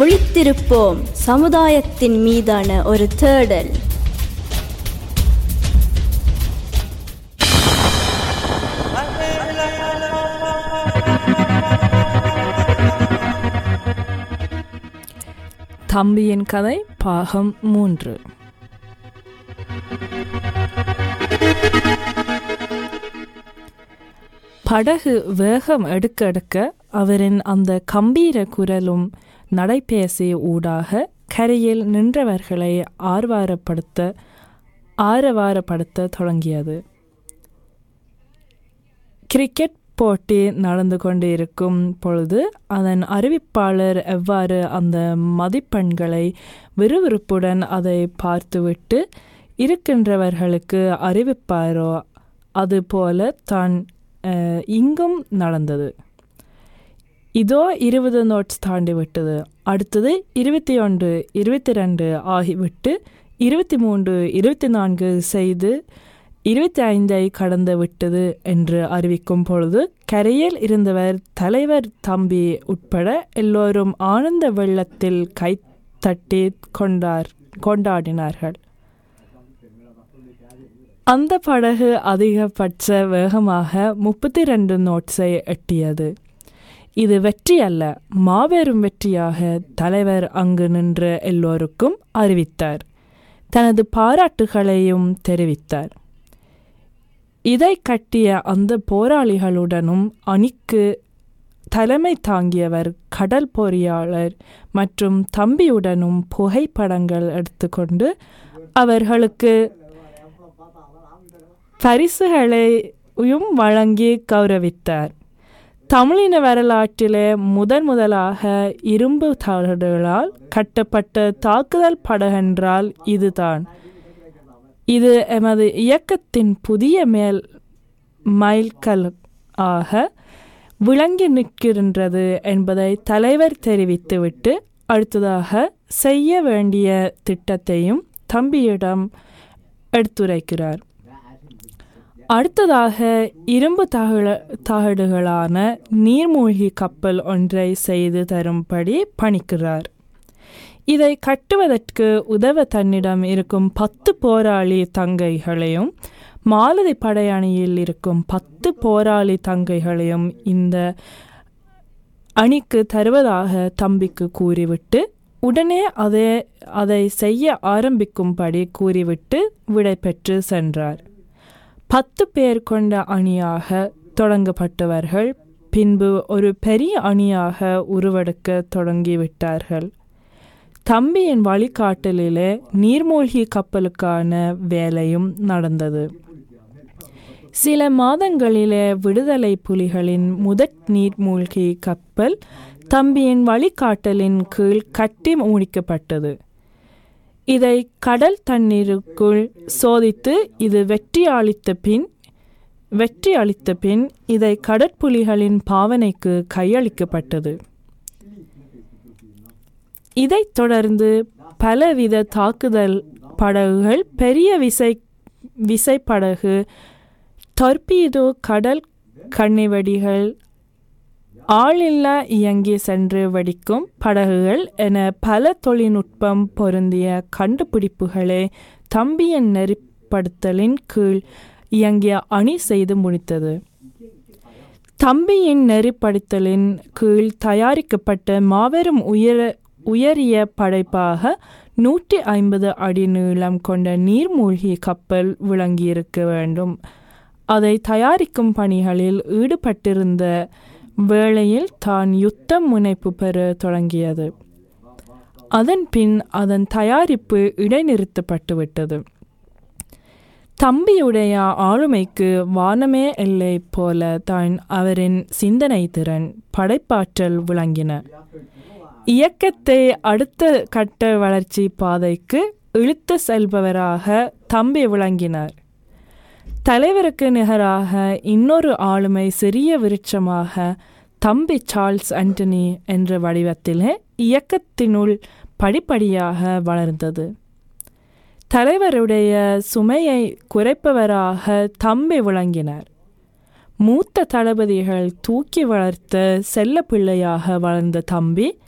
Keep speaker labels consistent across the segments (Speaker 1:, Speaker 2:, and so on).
Speaker 1: விழித்திருப்போம் சமுதாயத்தின் மீதான ஒரு தேடல்.
Speaker 2: தம்பியின் கதை பாகம் மூன்று. படகு வேகம் எடுக்க எடுக்க அவரின் அந்த கம்பீர குரலும் நடைபேசி ஊடாக கரையில் நின்றவர்களை ஆர்வாரப்படுத்த ஆரவாரப்படுத்த தொடங்கியது. கிரிக்கெட் போட்டி நடந்து கொண்டிருக்கும் பொழுது அதன் அறிவிப்பாளர் எவ்வாறு அந்த மதிப்பெண்களை விறுவிறுப்புடன் அதை பார்த்துவிட்டு இருக்கின்றவர்களுக்கு அறிவிப்பாரோ அதுபோல தான் இங்கும் நடந்தது. இதோ இருபது நோட்ஸ் தாண்டி விட்டது. அடுத்தது இருபத்தி ஒன்று இருபத்தி ரெண்டு ஆகிவிட்டு இருபத்தி மூன்று இருபத்தி நான்கு செய்து இருபத்தி ஐந்தை கடந்து விட்டது என்று அறிவிக்கும் பொழுது கரையில் இருந்தவர் தலைவர் தம்பி உட்பட எல்லோரும் ஆனந்த வெள்ளத்தில் கை தட்டி கொண்டார் கொண்டாடினார்கள். அந்த படகு அதிகபட்ச வேகமாக முப்பத்தி ரெண்டு நோட்ஸை எட்டியது. இது வெற்றி அல்ல மாபெரும் வெற்றியாக தலைவர் அங்கு நின்ற எல்லோருக்கும் அறிவித்தார். தனது பாராட்டுகளையும் தெரிவித்தார். இதை கட்டிய அந்த போராளிகளுடனும் அணிக்கு தலைமை தாங்கியவர் கடல் பொறியாளர் மற்றும் தம்பியுடனும் புகைப்படங்கள் எடுத்துக்கொண்டு அவர்களுக்கு பரிசுகளையும் வழங்கி கௌரவித்தார். தமிழின வரலாற்றிலே முதன் முதலாக இரும்பு தகடுகளால் கட்டப்பட்ட தாக்குதல் படகென்றால் இதுதான். இது எமது இயக்கத்தின் புதிய மேல் மைல்கல் ஆக விளங்கி நிற்கின்றது என்பதை தலைவர் தெரிவித்துவிட்டு அடுத்ததாக செய்ய வேண்டிய திட்டத்தையும் தம்பியிடம் எடுத்துரைக்கிறார். அடுத்ததாக இரும்பு தகழ தகடுகளான நீர்மூழ்கி கப்பல் ஒன்றை செய்து தரும்படி பணிக்கிறார். இதை கட்டுவதற்கு உதவ தன்னிடம் இருக்கும் பத்து போராளி தங்கைகளையும் மாலதி படையணியில் இருக்கும் பத்து போராளி தங்கைகளையும் இந்த அணிக்கு தருவதாக தம்பிக்கு கூறிவிட்டு உடனே அதை அதை செய்ய ஆரம்பிக்கும்படி கூறிவிட்டு விடைபெற்று சென்றார். பத்து பேர் கொண்ட அணியாக தொடங்கப்பட்டவர்கள் பின்பு ஒரு பெரிய அணியாக உருவெடுக்க தொடங்கிவிட்டார்கள். தம்பியின் வழிகாட்டலிலே நீர்மூழ்கி கப்பலுக்கான வேலையும் நடந்தது. சில மாதங்களிலே விடுதலை புலிகளின் முதற் நீர்மூழ்கி கப்பல் தம்பியின் வழிகாட்டலின் கீழ் கட்டி முடிக்கப்பட்டது. இதை கடல் தண்ணீருக்குள் சோதித்து இது வெற்றி அளித்த பின் வெற்றி அளித்த பின் இதை கடற்புலிகளின் பாவனைக்கு கையளிக்கப்பட்டது. இதைத் தொடர்ந்து பலவித தாக்குதல் படகுகள் பெரிய விசை விசைப்படகு டொர்பீடோ கடல் கண்ணிவெடிகள் ஆளில்லா இயங்கி சென்று வெடிக்கும் படகுகள் என பல தொழில்நுட்பம் பொருந்திய கண்டுபிடிப்புகளை தம்பியின் நெறிப்படுத்தலின் கீழ் இயங்கிய அணி செய்து முடித்தது. தம்பியின் நெறிப்படுத்தலின் கீழ் தயாரிக்கப்பட்ட மாபெரும் உயர உயரிய படைப்பாக நூற்றி ஐம்பது அடி நீளம் கொண்ட நீர்மூழ்கி கப்பல் விளங்கியிருக்க வேண்டும். அதை தயாரிக்கும் பணிகளில் ஈடுபட்டிருந்த வேளையில் தான் யுத்த முனைப்பு பெற தொடங்கியது. அதன் பின் அதன் தயாரிப்பு இடைநிறுத்தப்பட்டுவிட்டது. தம்பியுடைய ஆளுமைக்கு வானமே இல்லை போல தான் அவரின் சிந்தனை திறன் படைப்பாற்றல் விளங்கின. இயக்கத்தை அடுத்த கட்ட வளர்ச்சி பாதைக்கு இழுத்து செல்பவராக தம்பி விளங்கினார். தலைவருக்கு நிகராக இன்னொரு ஆளுமை சிறிய விருட்சமாக தம்பி சார்ல்ஸ் ஆண்டனி என்ற வடிவத்திலே இயக்கத்தினுள் படிப்படியாக வளர்ந்தது. தலைவருடைய சுமையை குறைப்பவராக தம்பி விளங்கினார். மூத்த தளபதிகள் தூக்கி வளர்த்த செல்ல பிள்ளையாக வளர்ந்த தம்பி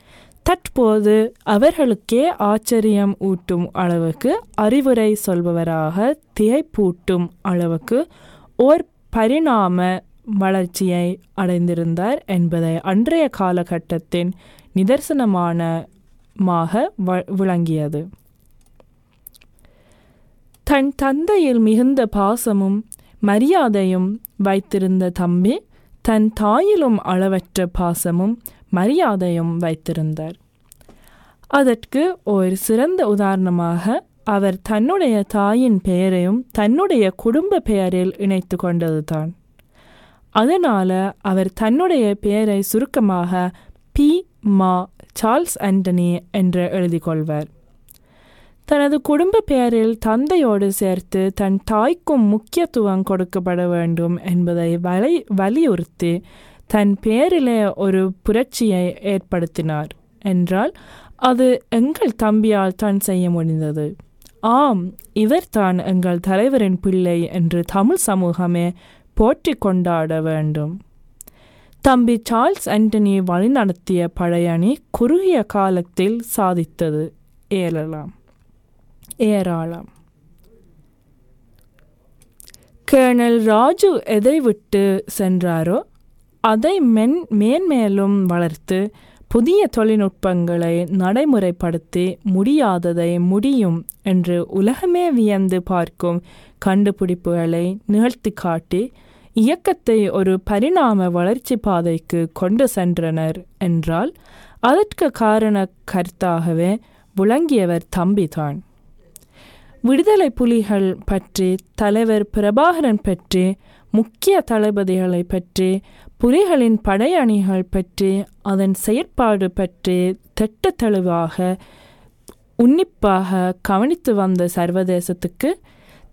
Speaker 2: தற்போது அவர்களுக்கே ஆச்சரியம் ஊட்டும் அளவுக்கு அறிவுரை சொல்பவராக திகைப்பூட்டும் அளவுக்கு ஓர் பரிணாம வளர்ச்சியை அடைந்திருந்தார் என்பதை அன்றைய காலகட்டத்தின் நிதர்சனமானமாக வ- விளங்கியது. தன் தந்தையில் மிகுந்த பாசமும் மரியாதையும் வைத்திருந்த தம்பி தன் தாயிலும் அளவற்ற பாசமும் மரியாதையும் வைத்திருந்தார். அதற்கு ஒரு சிறந்த உதாரணமாக அவர் தன்னுடைய தாயின் பெயரையும் தன்னுடைய குடும்ப பெயரில் இணைத்து கொண்டதுதான். அதனால் அவர் தன்னுடைய பெயரை சுருக்கமாக பி. மா. சார்ல்ஸ் ஆண்டனி என்று எழுதி கொள்வார். தனது குடும்ப பெயரில் தந்தையோடு சேர்த்து தன் தாய்க்கும் முக்கியத்துவம் கொடுக்கப்பட வேண்டும் என்பதை வலை வலியுறுத்தி தன் பெயரிலே ஒரு புரட்சியை ஏற்படுத்தினார். என்றால் அது எங்கள் தம்பியால் தான் செய்ய முடிந்தது. ஆம் இவர்தான் எங்கள் தலைவரின் பிள்ளை என்று தமிழ் சமூகமே போற்றி கொண்டாட வேண்டும். தம்பி சார்ல்ஸ் ஆண்டனி வழிநடத்திய படையணி குறுகிய காலத்தில் சாதித்தது. ஏறலாம். ஏராளம். கேர்னல் ராஜு எதை விட்டு சென்றாரோ அதை மென் மேன்மேலும் வளர்த்து புதிய தொழில்நுட்பங்களை நடைமுறைப்படுத்தி முடியாததை முடியும் என்று உலகமே வியந்து பார்க்கும் கண்டுபிடிப்புகளை நிகழ்த்தி காட்டி இயக்கத்தை ஒரு பரிணாம வளர்ச்சி பாதைக்கு கொண்டு சென்றனர் என்றால் அதற்கு காரண கருத்தாகவே விளங்கியவர் தம்பிதான். விடுதலை புலிகள் பற்றி தலைவர் பிரபாகரன் பற்றி முக்கிய தளபதிகளை பற்றி புலிகளின் படையணிகள் பற்றி அதன் செயற்பாடு பற்றி திட்ட தெளிவாக உன்னிப்பாக கவனித்து வந்த சர்வதேசத்துக்கு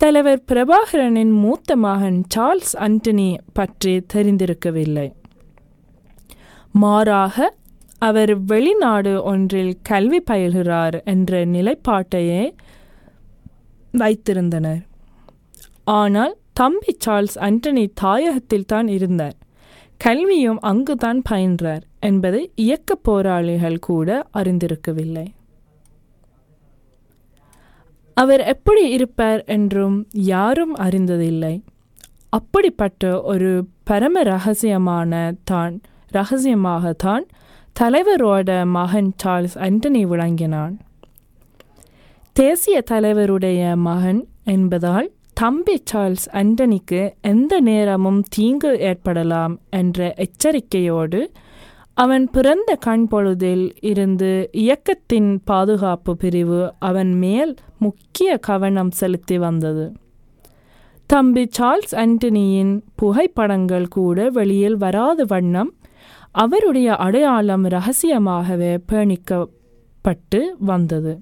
Speaker 2: தலைவர் பிரபாகரனின் மூத்த மகன் சார்ல்ஸ் ஆண்டனி பற்றி தெரிந்திருக்கவில்லை. மாறாக அவர் வெளிநாடு ஒன்றில் கல்வி பயில்கிறார் என்ற நிலைப்பாட்டையே வைத்திருந்தனர். ஆனால் தம்பி சார்ல்ஸ் ஆண்டனி தாயகத்தில் தான் இருந்தார். கல்வியும் அங்குதான் பயின்றார் என்பதை இயக்க போராளிகள் கூட அறிந்திருக்கவில்லை. அவர் எப்படி இருப்பார் என்றும் யாரும் அறிந்ததில்லை. அப்படிப்பட்ட ஒரு பரம ரகசியமான தான் ரகசியமாகத்தான் தலைவரோட மகன் சார்ல்ஸ் ஆண்டனி விளங்கினான். தேசிய தலைவருடைய மகன் என்பதால் தம்பி சார்ல்ஸ் ஆண்டனிக்கு எந்த நேரமும் தீங்கு ஏற்படலாம் என்ற எச்சரிக்கையோடு அவன் பிறந்த கண்பொழுதில் இருந்து இயக்கத்தின் பாதுகாப்பு பிரிவு அவன் மேல் முக்கிய கவனம் செலுத்தி வந்தது. தம்பி சார்ல்ஸ் ஆண்டனியின் புகைப்படங்கள் கூட வெளியில் வராத வண்ணம் அவருடைய அடையாளம் ரகசியமாகவே பேணிக்கப்பட்டு வந்தது.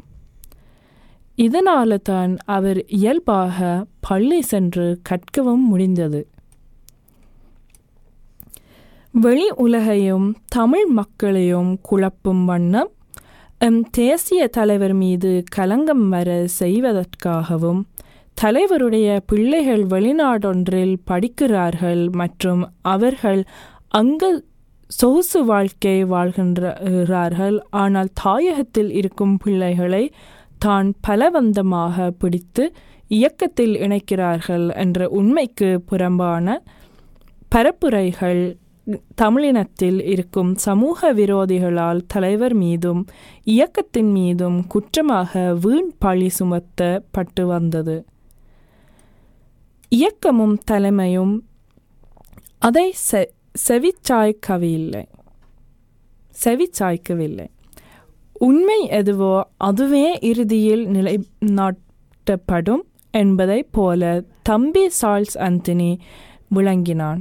Speaker 2: இதனால தான் அவர் இயல்பாக பள்ளி சென்று கற்கவும் முடிந்தது. வெளி உலகையும் தமிழ் மக்களையும் குழப்பும் வண்ணம் எம் தேசிய தலைவர் மீது கலங்கம் வர செய்வதற்காகவும் தலைவருடைய பிள்ளைகள் வெளிநாடொன்றில் படிக்கிறார்கள் மற்றும் அவர்கள் அங்கு சொகுசு வாழ்க்கை வாழ்கின்றார்கள் ஆனால் தாயகத்தில் இருக்கும் பிள்ளைகளை தான் பலவந்தமாக பிடித்து இயக்கத்தில் இணைக்கிறார்கள் என்ற உண்மைக்கு புறம்பான பரப்புரைகள் தமிழினத்தில் இருக்கும் சமூக விரோதிகளால் தலைவர் மீதும் இயக்கத்தின் மீதும் குற்றமாக வீண் பழி சுமத்தப்பட்டு வந்தது. இயக்கமும் தலைமையும் அதை செ செவிச்சாய்க்கவில்லை செவிச்சாய்க்கவில்லை உண்மை எதுவோ அதுவே இறுதியில் நிலைநாட்டப்படும் என்பதைப் போல தம்பி சார்ல்ஸ் அந்தனி விளங்கினான்.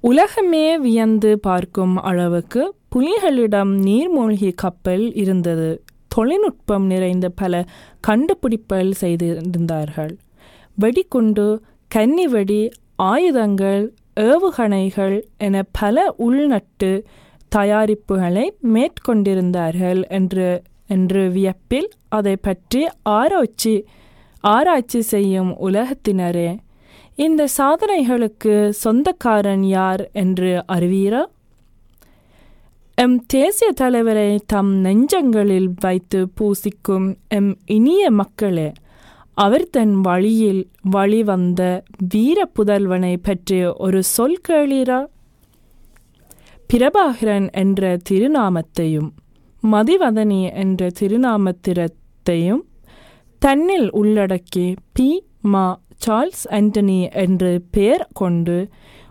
Speaker 2: உலகமே வியந்து பார்க்கும் அளவுக்கு புலிகளிடம் நீர்மூழ்கி கப்பல் இருந்தது. தொழில்நுட்பம் நிறைந்த பல கண்டுபிடிப்புகள் செய்திருந்தார்கள். வெடிகுண்டு கன்னிவெடி ஆயுதங்கள் ஏவுகணைகள் என பல உள்நட்டு தயாரிப்புகளை மேற்கொண்டிருந்தார்கள் என்று என்று வியப்பில் அதை பற்றி ஆராய்ச்சி ஆராய்ச்சி செய்யும் உலகத்தினரே. இந்த சாதனைகளுக்கு சொந்தக்காரன் யார் என்று அறிவீரா? எம் தேசிய தலைவரை தம் நெஞ்சங்களில் வைத்து பூசிக்கும் எம் இனிய மக்களே அவர் தன் வழியில் வழிவந்த வீர புதல்வனை பற்றி ஒரு சொல் கேளீரா? பிரபாகரன் என்ற திருநாமத்தையும் மதிவதனி என்ற திருநாமத்திரத்தையும் தன்னில் உள்ளடக்கி பி. மா. சார்ல்ஸ் ஆண்டனி என்று பெயர் கொண்டு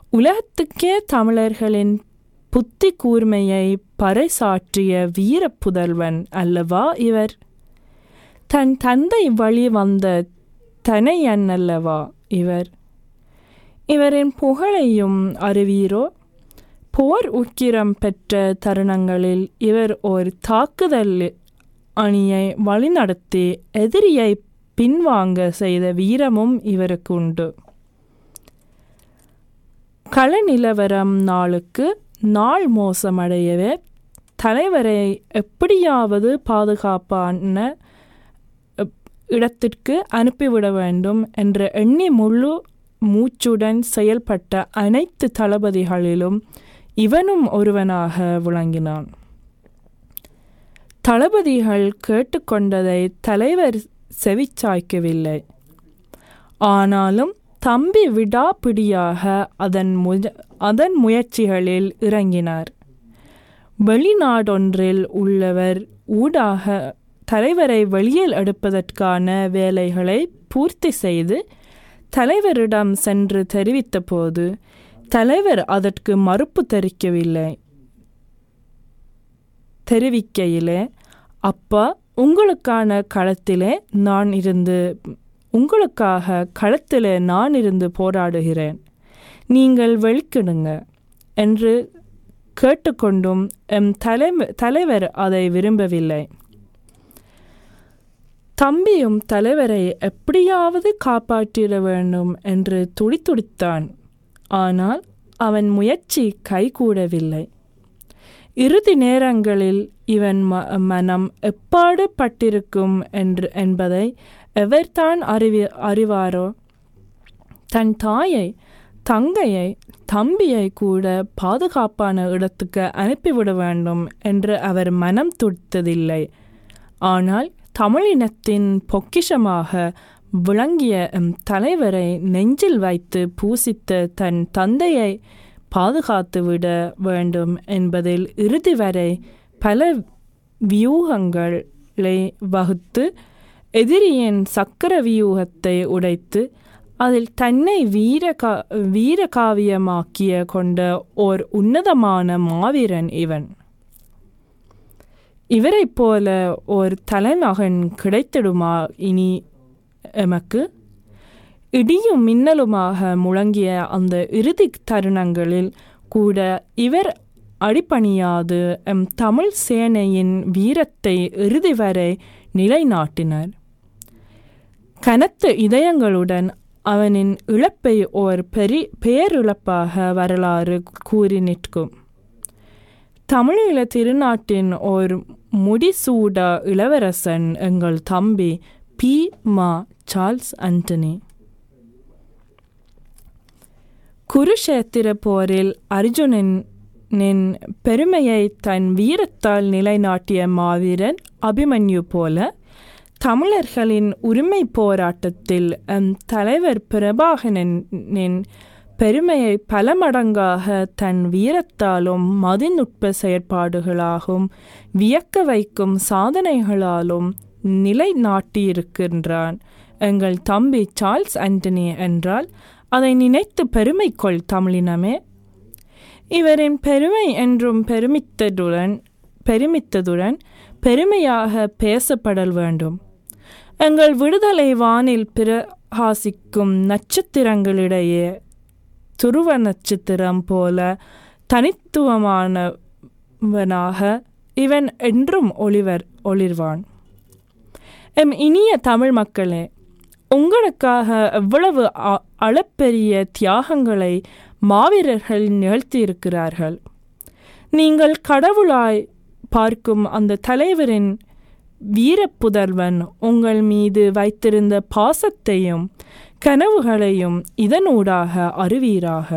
Speaker 2: உலகத்துக்கே தமிழர்களின் புத்தி கூர்மையை பறைசாற்றிய வீரப்புதல்வன் அல்லவா இவர்? தன் தந்தை வழி வந்த தனையன் அல்லவா இவர்? இவரின் புகழையும் அறிவீரோ? போர் உக்கிரம் பெற்ற தருணங்களில் இவர் ஒரு தாக்குதல் அணியை வழிநடத்தி எதிரியை பின்வாங்க செய்த வீரமும் இவருக்கு உண்டு. கள நிலவரம் நாளுக்கு நாள் மோசமடையவே தலைவரை எப்படியாவது பாதுகாப்பான இடத்திற்கு அனுப்பிவிட வேண்டும் என்ற எண்ணி முழு மூச்சுடன் செயல்பட்ட அனைத்து தளபதிகளிலும் இவனும் ஒருவனாக விளங்கினான். தளபதிகள் கேட்டுக்கொண்டதை தலைவர் செவிச்சாய்க்கவில்லை. ஆனாலும் தம்பி விடாப்பிடியாக அதன் முய அதன் முயற்சிகளில் இறங்கினார். வெளிநாடொன்றில் உள்ளவர் ஊடாக தலைவரை வெளியில் எடுப்பதற்கான வேலைகளை பூர்த்தி செய்து தலைவரிடம் சென்று தெரிவித்தபோது தலைவர் அதற்கு மறுப்பு தெரிவிக்கவில்லை. தெரிவிக்கையிலே அப்பா உங்களுக்கான களத்திலே நான் இருந்து உங்களுக்காக களத்திலே நான் இருந்து போராடுகிறேன். நீங்கள் வெளிக்கிடுங்க என்று கேட்டுக்கொண்டும் எம் தலை தலைவர் அதை விரும்பவில்லை. தம்பியும் தலைவரை எப்படியாவது காப்பாற்றிட வேண்டும் என்று துடித்துடித்தான் ஆனால் அவன் முயற்சி கைகூடவில்லை. இறுதி நேரங்களில் இவன் ம மனம் எப்பாடு பட்டிருக்கும் என்று என்பதை எவர்தான் அறிவி அறிவாரோ? தன் தாயை தங்கையை தம்பியை கூட பாதுகாப்பான இடத்துக்கு அனுப்பிவிட வேண்டும் என்று அவர் மனம் துடித்ததில்லை. ஆனால் தமிழினத்தின் பொக்கிஷமாக விளங்கிய எம் தலைவரை நெஞ்சில் வைத்து பூசித்த தன் தந்தையை பாதுகாத்துவிட வேண்டும் என்பதில் இறுதி வரை பல வியூகங்களை வகுத்து எதிரியின் சக்கர வியூகத்தை உடைத்து அதில் தன்னை வீரகா வீரகாவியமாக்கிய கொண்ட ஓர் உன்னதமான மாவீரன் இவன். இவரைப் போல ஒரு தலைமகன் கிடைத்திடுமா இனி எமக்கு. இடியும் மின்னலுமாக முழங்கிய அந்த இறுதி தருணங்களில் கூட இவர் அடிப்பணியாது எம் தமிழ் சேனையின் வீரத்தை இறுதி வரை நிலைநாட்டினர். கனத்த இதயங்களுடன் அவனின் இழப்பை ஓர் பெரி பேரிழப்பாக வரலாறு கூறி நிற்கும். தமிழீழ திருநாட்டின் ஓர் முடிசூட இளவரசன் எங்கள் தம்பி பி. மா. சார்ல்ஸ் ஆண்டனி குருஷேத்திர போரில் அர்ஜுனனின் பெருமையை தன் வீரத்தால் நிலைநாட்டிய மாவீரன் அபிமன்யு போல தமிழர்களின் உரிமை போராட்டத்தில் தலைவர் பிரபாகரனின் பெருமையை பல மடங்காக தன் வீரத்தாலும் மதிநுட்ப செயற்பாடுகளாலும் வியக்க வைக்கும் சாதனைகளாலும் நிலைநாட்டியிருக்கின்றான். எங்கள் தம்பி சார்ல்ஸ் ஆண்டனி என்றால் அதை நினைத்து பெருமை கொள் தமிழினமே. இவரின் பெருமை என்றும் பெருமித்ததுடன் பெருமித்ததுடன் பெருமையாக பேசப்படல் வேண்டும். எங்கள் விடுதலை வானில் பிரகாசிக்கும் நட்சத்திரங்களிடையே துருவ நட்சத்திரம் போல தனித்துவமானவனாக இவன் என்றும் ஒளிவர் ஒளிர்வான். எம் இனிய தமிழ் மக்களே உங்களுக்காக எவ்வளவு அளப்பெரிய தியாகங்களை மாவீரர்கள் நிகழ்த்தியிருக்கிறார்கள். நீங்கள் கடவுளாய் பார்க்கும் அந்த தலைவரின் வீரப்புதல்வன் உங்கள் மீது வைத்திருந்த பாசத்தையும் கனவுகளையும் இதனூடாக அறிவீராக.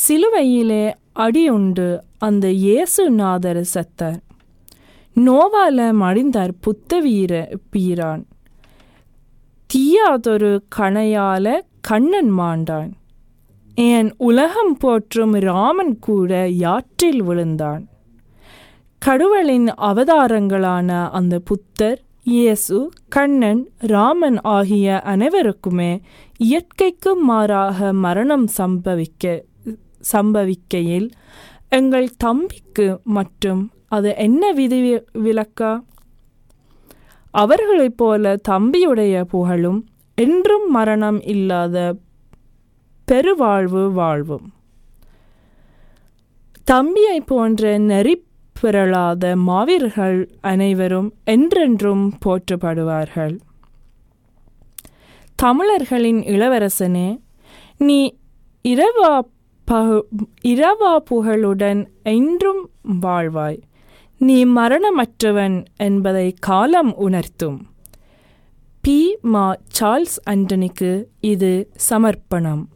Speaker 2: சிலுவையிலே அடியுண்டு அந்த இயேசுநாதர் செத்தார். நோவால மடிந்தார் புத்த வீர பீரான். தீயாதொரு கணையால கண்ணன் மாண்டான். என் உலகம் போற்றும் ராமன் கூட யாற்றில் விழுந்தான். கடவுளின் அவதாரங்களான அந்த புத்தர் இயேசு கண்ணன் ராமன் ஆகிய அனைவருக்குமே இயற்கைக்கு மாறாக மரணம் சம்பவிக்க சம்பவிக்கையில் எங்கள் தம்பிக்கு மற்றும் அது என்ன விதி விலக்கா அவர்களைப் போல தம்பியுடைய புகழும் என்றும் மரணம் இல்லாத பெருவாழ்வு வாழ்வும். தம்பியை போன்ற நெறி பிறழாத மாவீரர்கள் அனைவரும் என்றென்றும் போற்றப்படுவார்கள். தமிழர்களின் இளவரசனே நீ இரவா பகு இரவா புகழுடன் என்றும் வாழ்வாய். நீ மரணமற்றவன் என்பதை காலம் உணர்த்தும். பி. மா. சார்ல்ஸ் ஆண்டனிக்கு இது சமர்ப்பணம்.